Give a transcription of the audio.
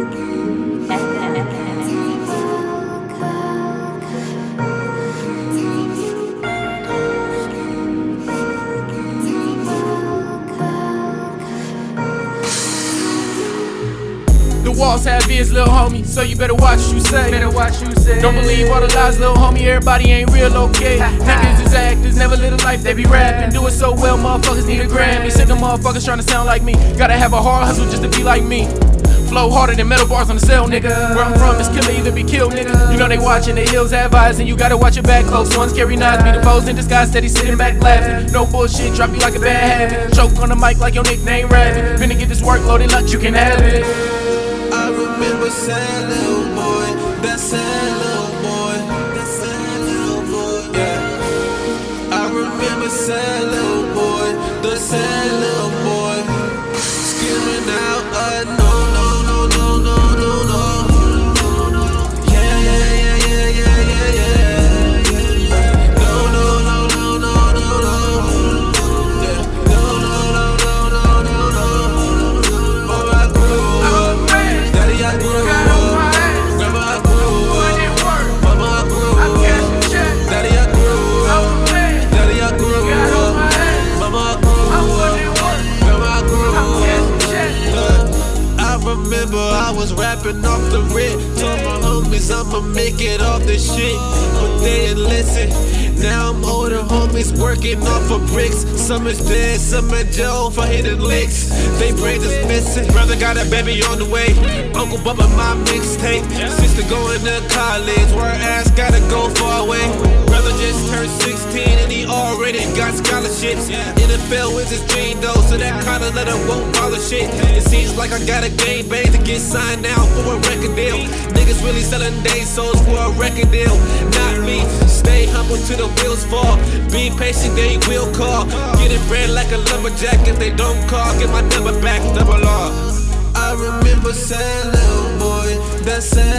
The walls have ears, little homie, so you better watch what you say. Better watch you say. Don't believe all the lies, little homie. Everybody ain't real, okay? Niggas is actors, never live a life. They be rapping, do it so well, motherfuckers need a Grammy. Sick of motherfuckers trying to sound like me. Gotta have a hard hustle just to be like me. Flow harder than metal bars on the cell, nigga. Where I'm from is killer, either be killed, nigga. You know they watching, the hills have eyes, and you gotta watch your back close. Ones carry knives, be the foes in disguise, steady sitting back laughing. No bullshit, drop you like a bad habit. Choke on the mic like your nickname Rabbit. Finna get this work loaded, luck, you can have it. I remember sad little boy, that sad little boy, that sad little boy. Yeah. I remember sad little boy, the sad little boy, Off the rip. Told my homies I'ma make it off the shit, but they didn't listen. Now I'm older, homies working off of bricks. Some is dead, some in jail for hitting licks. They brains is missing. Brother got a baby on the way. Uncle bumping my mixtape. Sister going to college, where ass gotta go far away. Brother just turned 16 and he already got scholarships. NFL is his dream though, so that kinda let him won't bother shit. It seems like I got a game bang to get signed out for a record deal. Niggas really selling day souls for a record deal. Not me. Stay humble till the wheels fall. Be patient, they will call. Getting bread like a lumberjack. If they don't call, get my number back. Double R. I remember saying, little boy, sad